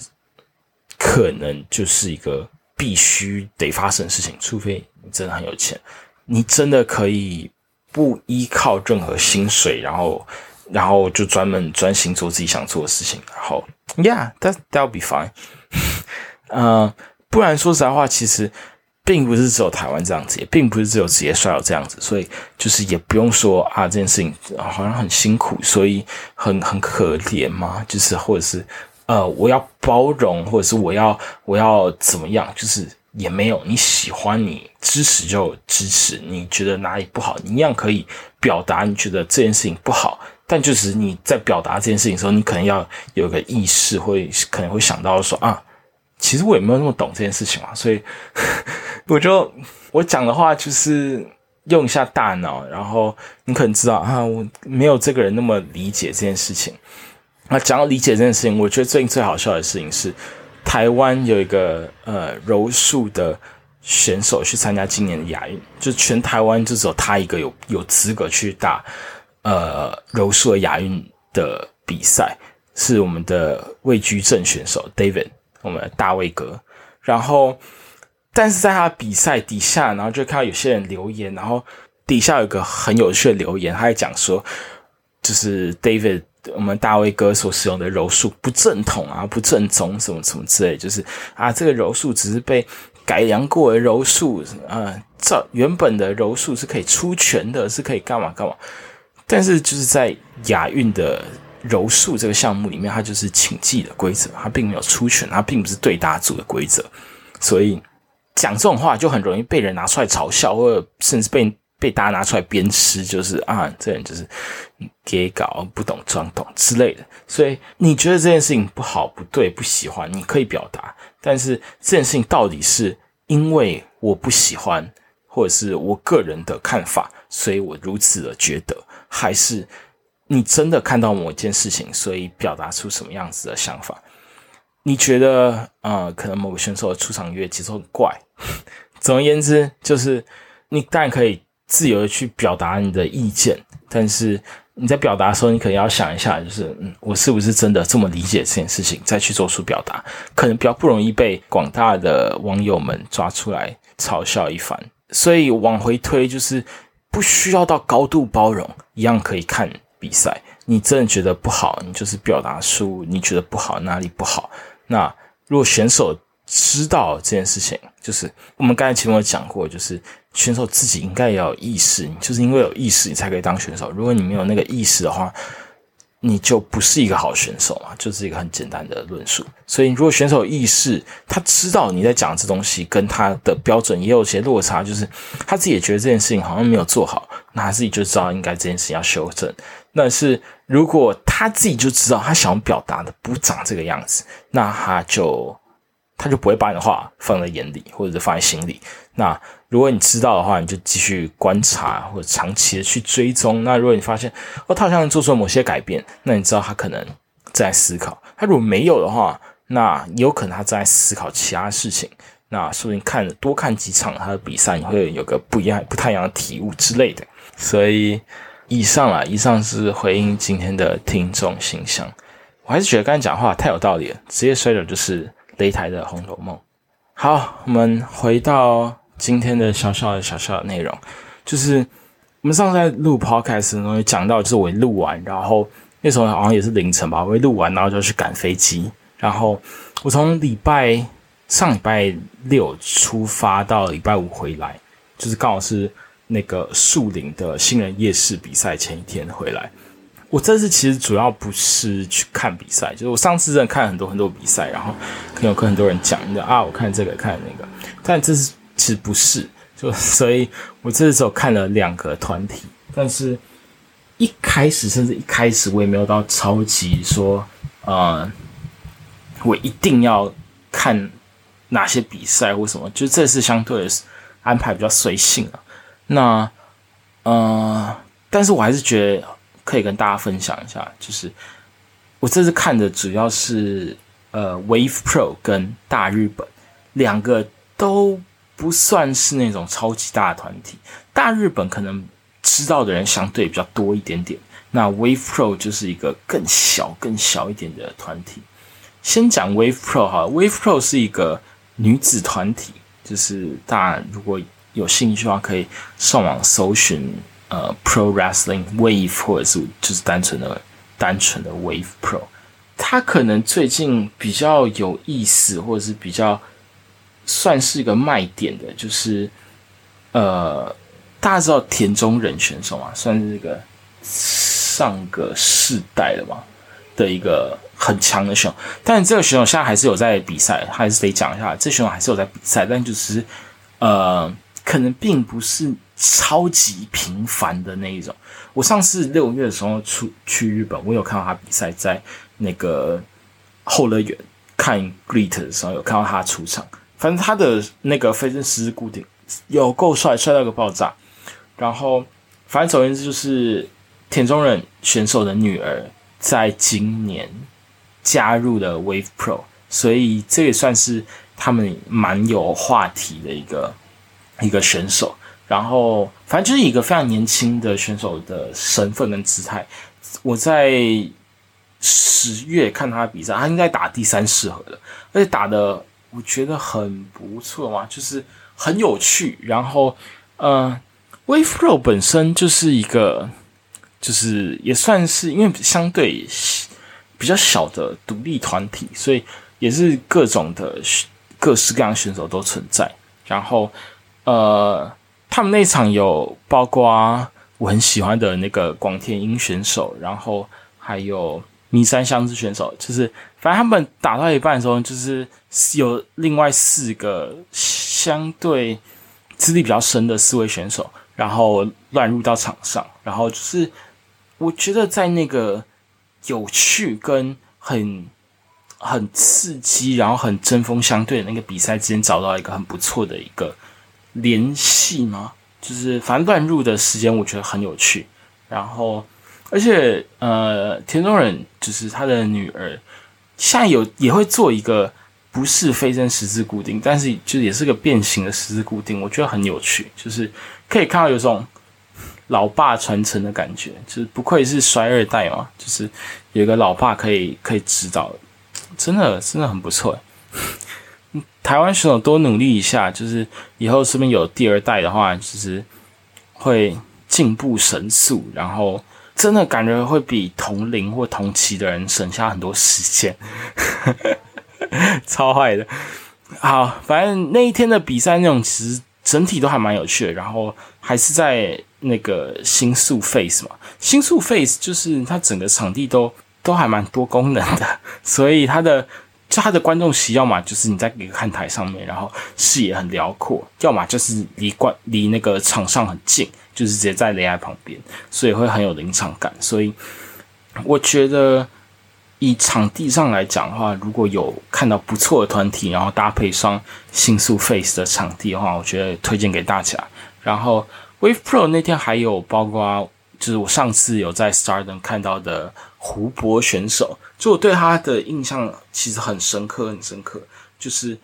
可能就是一个必须得发生的事情，除非你真的很有钱。你真的可以不依靠任何薪水，然后，然后就专门专心做自己想做的事情，然后，Yeah，that that'll be fine。呃，不然说实在话，其实并不是只有台湾这样子，也并不是只有职业摔跤这样子，所以就是也不用说啊，这件事情好像很辛苦，所以很很可怜嘛，就是或者是呃，我要包容，或者是我要我要怎么样，就是。也没有你喜欢你支持就支持，你觉得哪里不好，你一样可以表达。你觉得这件事情不好，但就是你在表达这件事情的时候，你可能要有个意识，会可能会想到说啊，其实我也没有那么懂这件事情嘛，所以我就我讲的话就是用一下大脑，然后你可能知道啊，我没有这个人那么理解这件事情。那讲到理解这件事情，我觉得最近最好笑的事情是。台湾有一个呃柔术的选手去参加今年的亚运，就全台湾就只有他一个有有资格去打呃柔术的亚运的比赛，是我们的魏居正选手 David，我们的大卫哥。然后，但是在他比赛底下，然后就看到有些人留言，然后底下有个很有趣的留言，他在讲说，就是 David。我们大卫哥所使用的柔术不正统啊，不正宗，什么什么之类，就是啊，这个柔术只是被改良过的柔术啊，照原本的柔术是可以出拳的，是可以干嘛干嘛。但是就是在亚运的柔术这个项目里面，它就是请技的规则，它并没有出拳，它并不是对打组的规则，所以讲这种话就很容易被人拿出来嘲笑，或者甚至被。被大家拿出来鞭尸，就是啊，这人就是给搞不懂装懂之类的。所以你觉得这件事情不好、不对、不喜欢，你可以表达。但是这件事情到底是因为我不喜欢，或者是我个人的看法，所以我如此的觉得，还是你真的看到某一件事情，所以表达出什么样子的想法？你觉得啊，可能某个选手的出场乐节奏很怪。总而言之，就是你当然可以。自由的去表达你的意见，但是你在表达的时候，你可能要想一下，就是嗯，我是不是真的这么理解这件事情，再去做出表达，可能比较不容易被广大的网友们抓出来嘲笑一番。所以往回推，就是不需要到高度包容，一样可以看比赛。你真的觉得不好，你就是表达出你觉得不好哪里不好。那如果选手知道这件事情，就是我们刚才前面有讲过，就是。选手自己应该要有意识，就是因为有意识，你才可以当选手。如果你没有那个意识的话，你就不是一个好选手嘛，就是一个很简单的论述。所以，如果选手有意识，他知道你在讲这东西，跟他的标准也有些落差，就是他自己也觉得这件事情好像没有做好，那他自己就知道应该这件事情要修正。但是如果他自己就知道他想表达的不长这个样子，那他就他就不会把你的话放在眼里，或者是放在心里。那如果你知道的话，你就继续观察或者长期的去追踪。那如果你发现哦，他好像做出了某些改变，那你知道他可能在思考。他如果没有的话，那有可能他在思考其他事情。那说不定看多看几场他的比赛，你会有个不一样、不太一样的体悟之类的。所以以上啊，以上是回应今天的听众信箱。我还是觉得刚才讲话太有道理了。职业摔者就是擂台的《红楼梦》。好，我们回到。今天的小小的小小的内容，就是我们上次在录 podcast 的时候讲到，就是我录完，然后那时候好像也是凌晨吧，我会录完然后就去赶飞机。然后我从礼拜上礼拜六出发到礼拜五回来，就是刚好是那个树林的新人夜市比赛前一天回来。我这次其实主要不是去看比赛，就是我上次真的看很多很多比赛，然后可能有跟很多人讲的啊，我看这个看那个，但这次其实不是，就 所以我这次只有看了两个团体，但是一开始甚至一开始我也没有到超级说，呃，我一定要看哪些比赛或什么，就这次相对安排比较随性啊。那呃，但是我还是觉得。可以跟大家分享一下，就是我这次看的主要是呃，Wave Pro 跟大日本两个都不算是那种超级大团体。大日本可能知道的人相对比较多一点点，那 Wave Pro 就是一个更小、更小一点的团体。先讲 Wave Pro 哈，Wave Pro 是一个女子团体，就是大家如果有兴趣的话，可以上网搜寻。呃，Pro Wrestling Wave 或者是就是单纯的、单纯的 Wave Pro，它可能最近比较有意思，或者是比较算是一个卖点的，就是呃，大家知道田中忍选手嘛，算是一个上个世代的嘛的一个很强的选手，但这个选手现在还是有在比赛，还是得讲一下，这选手还是有在比赛，但就是呃，可能并不是。超级频繁的那一种。我上次六月的时候出去日本，我有看到他比赛，在那个后乐园看 Great 的时候，有看到他出场。反正他的那个飞身十字固定有够帅，帅到个爆炸。然后，反正总而言之，就是田中忍选手的女儿在今年加入了 Wave Pro，所以这也算是他们蛮有话题的一个一个选手。然后，反正就是一个非常年轻的选手的身份跟姿态。我在十月看他的比赛，他应该打第三四合的，而且打的我觉得很不错嘛，就是很有趣。然后，呃，Wave Pro 本身就是一个，就是也算是因为相对比较小的独立团体，所以也是各种的各式各样选手都存在。然后，呃。他们那场有包括我很喜欢的那个广田英选手，然后还有弥山香之选手，就是反正他们打到一半的时候，就是有另外四个相对资历比较深的四位选手，然后乱入到场上，然后就是我觉得在那个有趣跟很很刺激，然后很针锋相对的那个比赛之间，找到一个很不错的一个。联系吗？就是反正乱入的时间，我觉得很有趣。然后，而且呃，田中人就是他的女儿，现在有也会做一个不是飞针十字固定，但是就也是个变形的十字固定，我觉得很有趣。就是可以看到有种老爸传承的感觉，就是不愧是衰二代嘛，就是有一个老爸可以可以指导，真的真的很不错。台湾选手多努力一下，就是以后是不是有第二代的话，就是会进步神速，然后真的感觉会比同龄或同期的人省下很多时间，超坏的。好，反正那一天的比赛内容其实整体都还蛮有趣的，然后还是在那个新宿 Face 嘛，新宿 Face 就是它整个场地都都还蛮多功能的，所以它的。就他的观众席，要么就是你在一个看台上面，然后视野很辽阔；要么就是离观离那个场上很近，就是直接在擂台旁边，所以会很有临场感。所以我觉得以场地上来讲的话，如果有看到不错的团体，然后搭配上新宿 Face 的场地的话，我觉得推荐给大家。然后 Wave Pro 那天还有包括，就是我上次有在 Stardom 看到的。湖泊选手，就我对他的印象其实很深刻，很深刻。就是，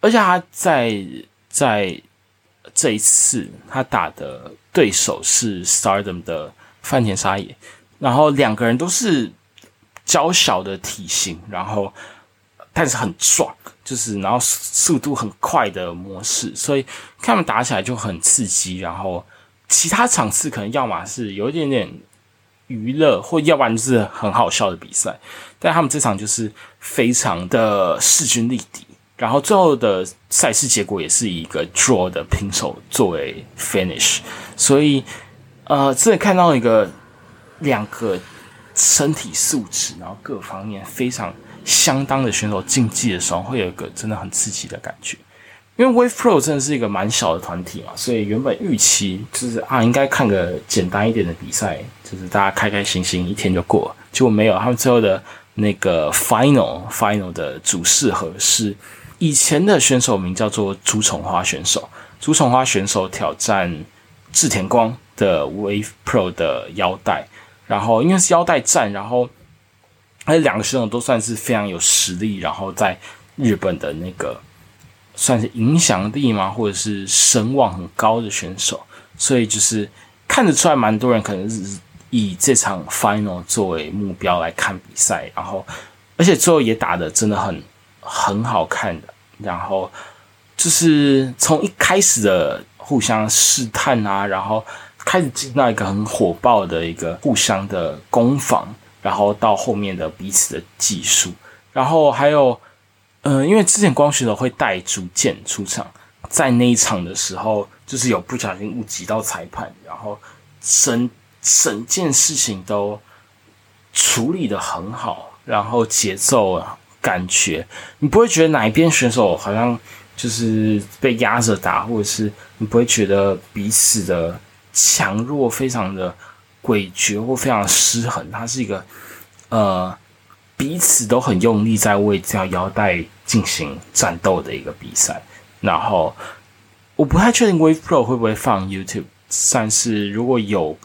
而且他在在这一次他打的对手是 Stardom 的饭田沙野，然后两个人都是娇小的体型，然后但是很壮，就是然后速度很快的模式，所以他们打起来就很刺激。然后其他场次可能要么是有一点点。娱乐，或要不然就是很好笑的比赛。但他们这场就是非常的势均力敌，然后最后的赛事结果也是一个 draw 的平手作为 finish。所以，呃，这里看到一个两个身体素质，然后各方面非常相当的选手竞技的时候，会有一个真的很刺激的感觉。因为 Wave Pro 真的是一个蛮小的团体嘛，所以原本预期就是啊，应该看个简单一点的比赛，就是大家开开心心一天就过。结果没有，他们最后的那个 Final Final 的主视和是以前的选手名叫做朱重花选手，朱重花选手挑战志田光的 Wave Pro 的腰带，然后因为是腰带战，然后而且两个选手都算是非常有实力，然后在日本的那个。算是影响力吗，或者是声望很高的选手，所以就是看得出来，蛮多人可能是以这场 final 作为目标来看比赛，然后而且最后也打的真的很很好看的，然后就是从一开始的互相试探啊，然后开始进到一个很火爆的一个互相的攻防，然后到后面的彼此的技术，然后还有。嗯，因为之前光选手会带主剑出场，在那一场的时候，就是有不小心误击到裁判，然后整整件事情都处理的很好，然后节奏啊，感觉你不会觉得哪一边选手好像就是被压着打，或者是你不会觉得彼此的强弱非常的诡谲或非常失衡，它是一个呃。彼此都很用力在为这条腰带进行战斗的一个比赛，然后我不太确定 Wave Pro 会不会放 YouTube，但是如果有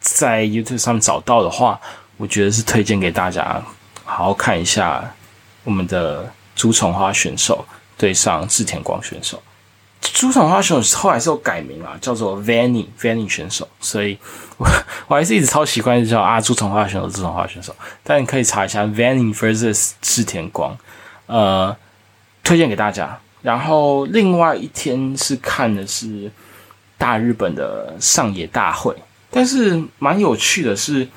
在 YouTube 上找到的话，我觉得是推荐给大家好好看一下我们的朱重花选手对上志田光选手。朱重花选手后来是有改名啊，叫做 Vanny Vanny 选手，所以我 我还是一直超习惯叫啊朱重花选手朱重花选手，但你可以查一下 Vanny vs 志田光，呃，推荐给大家。然后另外一天是看的是大日本的上野大会，但是蛮有趣的是，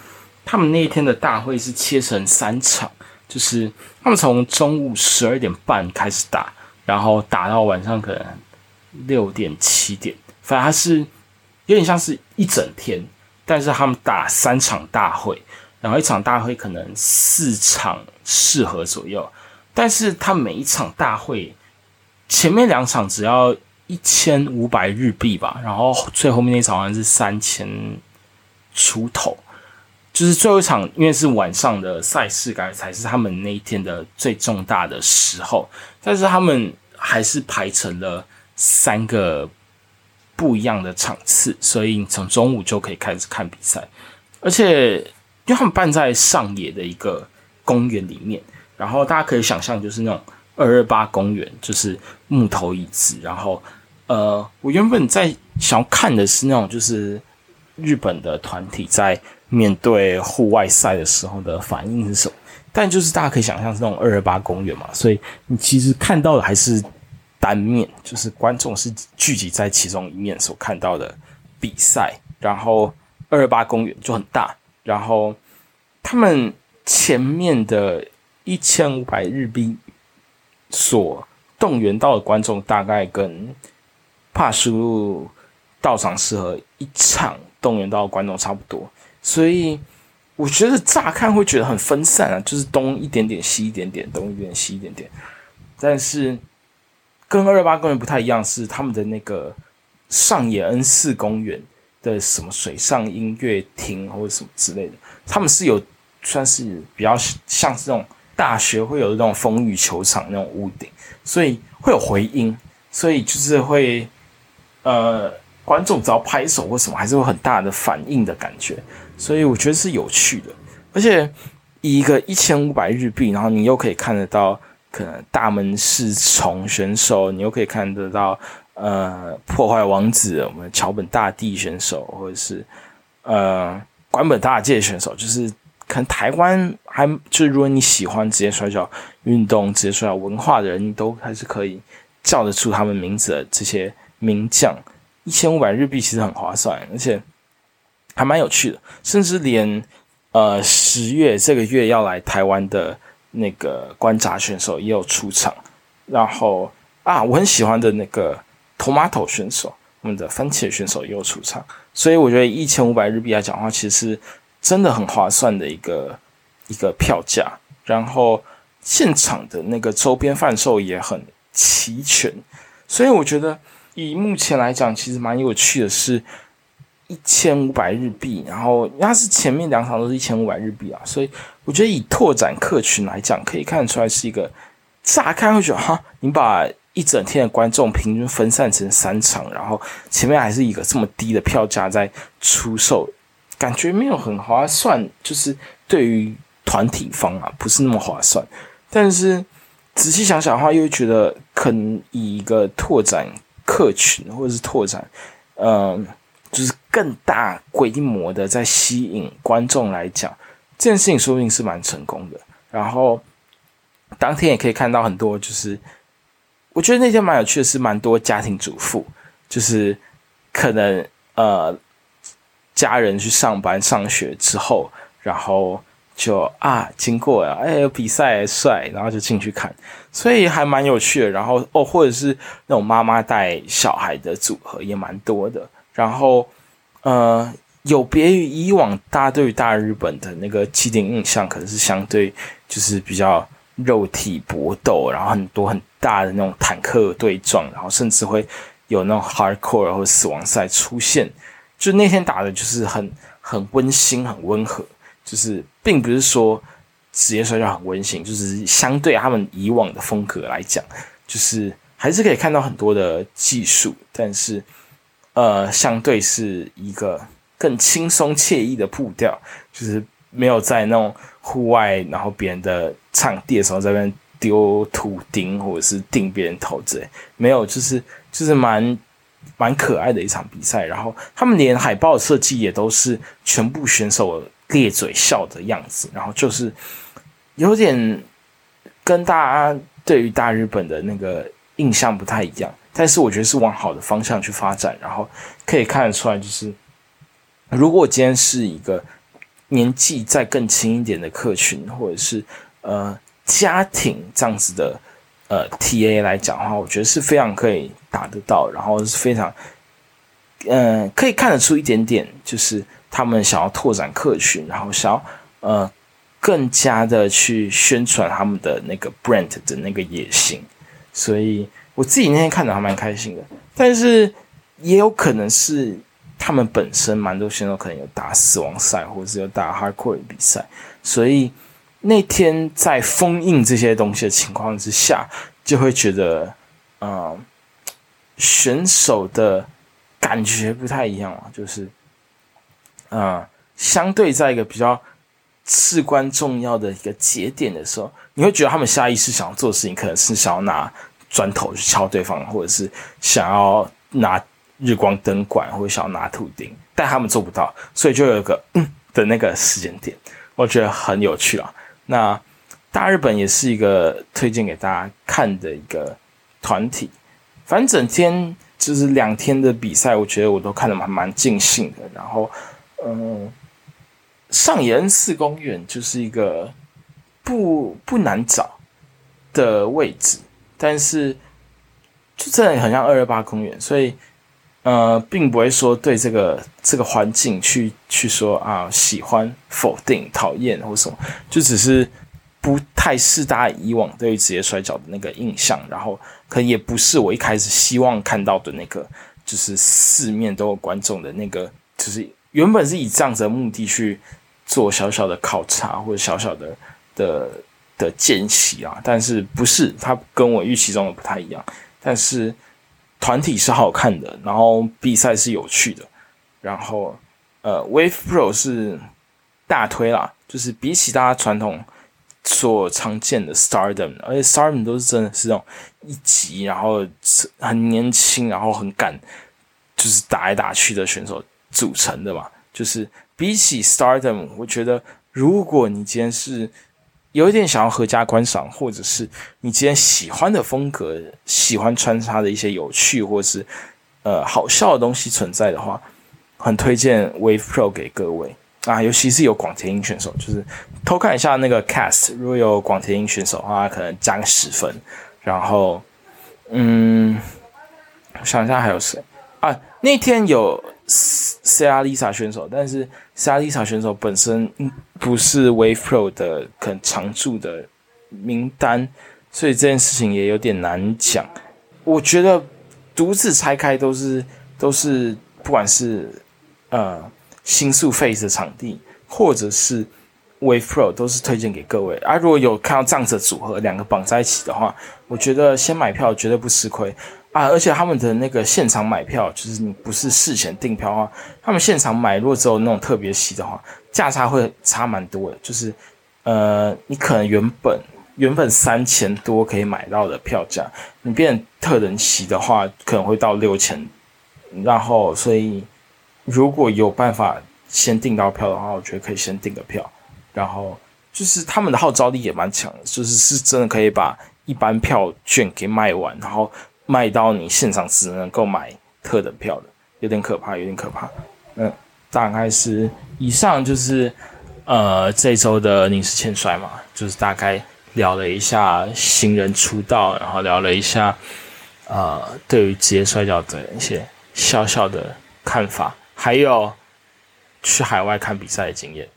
他们那一天的大会是切成三场，就是他们从中午十二点半开始打，然后打到晚上可能。六点七点，反正他是有点像是一整天，但是他们打三场大会，然后一场大会可能四场四合左右，但是他每一场大会前面两场只要一千五百日币吧，然后最后面那场好像是三千出头，就是最后一场因为是晚上的赛事，感觉才是他们那一天的最重大的时候，但是他们还是排成了。三个不一样的场次，所以你从中午就可以开始看比赛。而且，因为他们办在上野的一个公园里面，然后大家可以想象，就是那种二二八公园，就是木头椅子。然后，呃，我原本在想要看的是那种，就是日本的团体在面对户外赛的时候的反应是什么。但就是大家可以想象是那种二二八公园嘛，所以你其实看到的还是。单面就是观众是聚集在其中一面所看到的比赛，然后二二八公园就很大，然后他们前面的一千五百日币所动员到的观众，大概跟帕输入到场适合一场动员到的观众差不多，所以我觉得乍看会觉得很分散啊，就是东一点点，西一点点，东一点西一点点，但是。跟二二八公园不太一样，是他们的那个上野恩寺公园的什么水上音乐厅或者什么之类的，他们是有算是比较像是那种大学会有那种风雨球场那种屋顶，所以会有回音，所以就是会呃观众只要拍手或什么，还是会很大的反应的感觉，所以我觉得是有趣的，而且以一个一千五百日币，然后你又可以看得到。可能大门侍从选手，你又可以看得到，呃，破坏王子，我们桥本大地选手，或者是呃，关本大介选手，就是可能台湾还就是如果你喜欢职业摔跤运动、职业摔跤文化的人，你都还是可以叫得出他们名字的这些名将，一千五百日币其实很划算，而且还蛮有趣的，甚至连呃十月这个月要来台湾的那个观察选手也有出场，然后啊，我很喜欢的那个 Tomato 选手，我们的番茄选手也有出场，所以我觉得一千五百日币来讲的话，其实真的很划算的一个一个票价，然后现场的那个周边贩售也很齐全，所以我觉得以目前来讲，其实蛮有趣的是。一千五百日币，然后它是前面两场都是一千五百日币啊，所以我觉得以拓展客群来讲，可以看得出来是一个乍看会觉得哈，你把一整天的观众平均分散成三场，然后前面还是一个这么低的票价在出售，感觉没有很划算，就是对于团体方啊不是那么划算。但是仔细想想的话，又觉得可能以一个拓展客群或者是拓展，嗯。更大规模的在吸引观众来讲，这件事情说不定是蛮成功的。然后当天也可以看到很多，就是我觉得那天蛮有趣的是，蛮多家庭主妇，就是可能呃家人去上班上学之后，然后就啊经过了，哎比赛帅，然后就进去看，所以还蛮有趣的。然后哦，或者是那种妈妈带小孩的组合也蛮多的。然后，呃，有别于以往大家对于大日本的那个既定印象，可能是相对就是比较肉体搏斗，然后很多很大的那种坦克对撞，然后甚至会有那种 hardcore 或死亡赛出现。就那天打的就是很很温馨、很温和，就是并不是说职业摔跤很温馨，就是相对他们以往的风格来讲，就是还是可以看到很多的技术，但是。呃，相对是一个更轻松惬意的步调，就是没有在那种户外，然后别人的场地的时候在那边丢土钉或者是钉别人头之类，没有，就是就是蛮蛮可爱的一场比赛。然后他们连海报设计也都是全部选手咧嘴笑的样子，然后就是有点跟大家对于大日本的那个印象不太一样。但是我觉得是往好的方向去发展，然后可以看得出来，就是如果今天是一个年纪再更轻一点的客群，或者是呃家庭这样子的呃 T A 来讲的话，我觉得是非常可以达得到，然后是非常嗯可以看得出一点点，就是他们想要拓展客群，然后想要呃更加的去宣传他们的那个 brand 的那个野心，所以。我自己那天看的还蛮开心的，但是也有可能是他们本身蛮多选手可能有打死亡赛，或者是有打 hardcore 比赛，所以那天在封印这些东西的情况之下，就会觉得，嗯，选手的感觉不太一样啊，就是，嗯，相对在一个比较至关重要的一个节点的时候，你会觉得他们下意识想要做的事情，可能是想要拿。砖头去敲对方，或者是想要拿日光灯管，或者想要拿图钉，但他们做不到，所以就有一个嗯 的那个时间点，我觉得很有趣啊。那大日本也是一个推荐给大家看的一个团体，反正整天就是两天的比赛，我觉得我都看得蛮蛮尽兴的。然后，嗯，上野恩寺公园就是一个不不难找的位置。但是，就真的很像二二八公园，所以，呃，并不会说对这个这个环境去去说啊喜欢、否定、讨厌或什么，就只是不太是大家以往对于职业摔跤的那个印象，然后可能也不是我一开始希望看到的那个，就是四面都有观众的那个，就是原本是以这样子的目的去做小小的考察或者小小的的。的间隙啊，但是不是它跟我预期中的不太一样，但是团体是好看的，然后比赛是有趣的，然后呃，Wave Pro 是大推啦，就是比起大家传统所常见的 Stardom，而且 Stardom 都是真的是那种一级，然后很年轻，然后很敢，就是打来打去的选手组成的嘛，就是比起 Stardom，我觉得如果你今天是有一点想要合家观赏，或者是你今天喜欢的风格，喜欢穿插的一些有趣或是呃好笑的东西存在的话，很推荐 Wave Pro 给各位。啊，尤其是有广田英选手，就是偷看一下那个 cast，如果有广田英选手的话，可能加个十分。然后，嗯，我想一下还有谁啊？那天有 C R Lisa 选手，但是 C R Lisa 选手本身不是 Wave Pro 的可能常驻的名单，所以这件事情也有点难讲。我觉得独自拆开都是都是，不管是呃新宿 Face 的场地，或者是 Wave Pro，都是推荐给各位。啊，如果有看到这样子组合，两个绑在一起的话，我觉得先买票绝对不吃亏啊！而且他们的那个现场买票，就是你不是事前订票的话，他们现场买，如果只有那种特别席的话，价差会差蛮多的。就是呃，你可能原本。原本三千多可以买到的票价，你变特等席的话，可能会到六千。然后，所以如果有办法先订到票的话，我觉得可以先订个票。然后就是他们的号召力也蛮强的，就是是真的可以把一般票券给卖完，然后卖到你现场只能够买特等票的，有点可怕，有点可怕。嗯，大概是以上就是呃这周的宁氏欠摔嘛，就是大概。聊了一下新人出道，然后聊了一下，呃，对于职业摔跤的一些小小的看法，还有去海外看比赛的经验。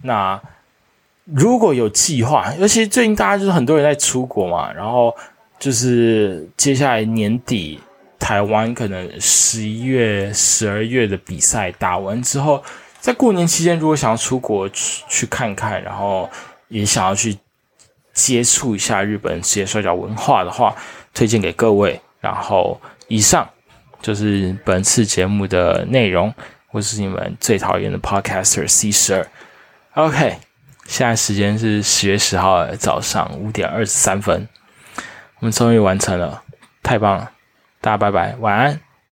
那如果有计划，尤其最近大家就是很多人在出国嘛，然后就是接下来年底台湾可能十一月、十二月的比赛打完之后，在过年期间如果想要出国去去看看，然后也想要去。接触一下日本职业摔跤文化的话，推荐给各位。然后以上就是本次节目的内容。我是你们最讨厌的 Podcaster C 十二。OK，现在时间是十月十号早上五点二十三分，我们终于完成了，太棒了！大家拜拜，晚安。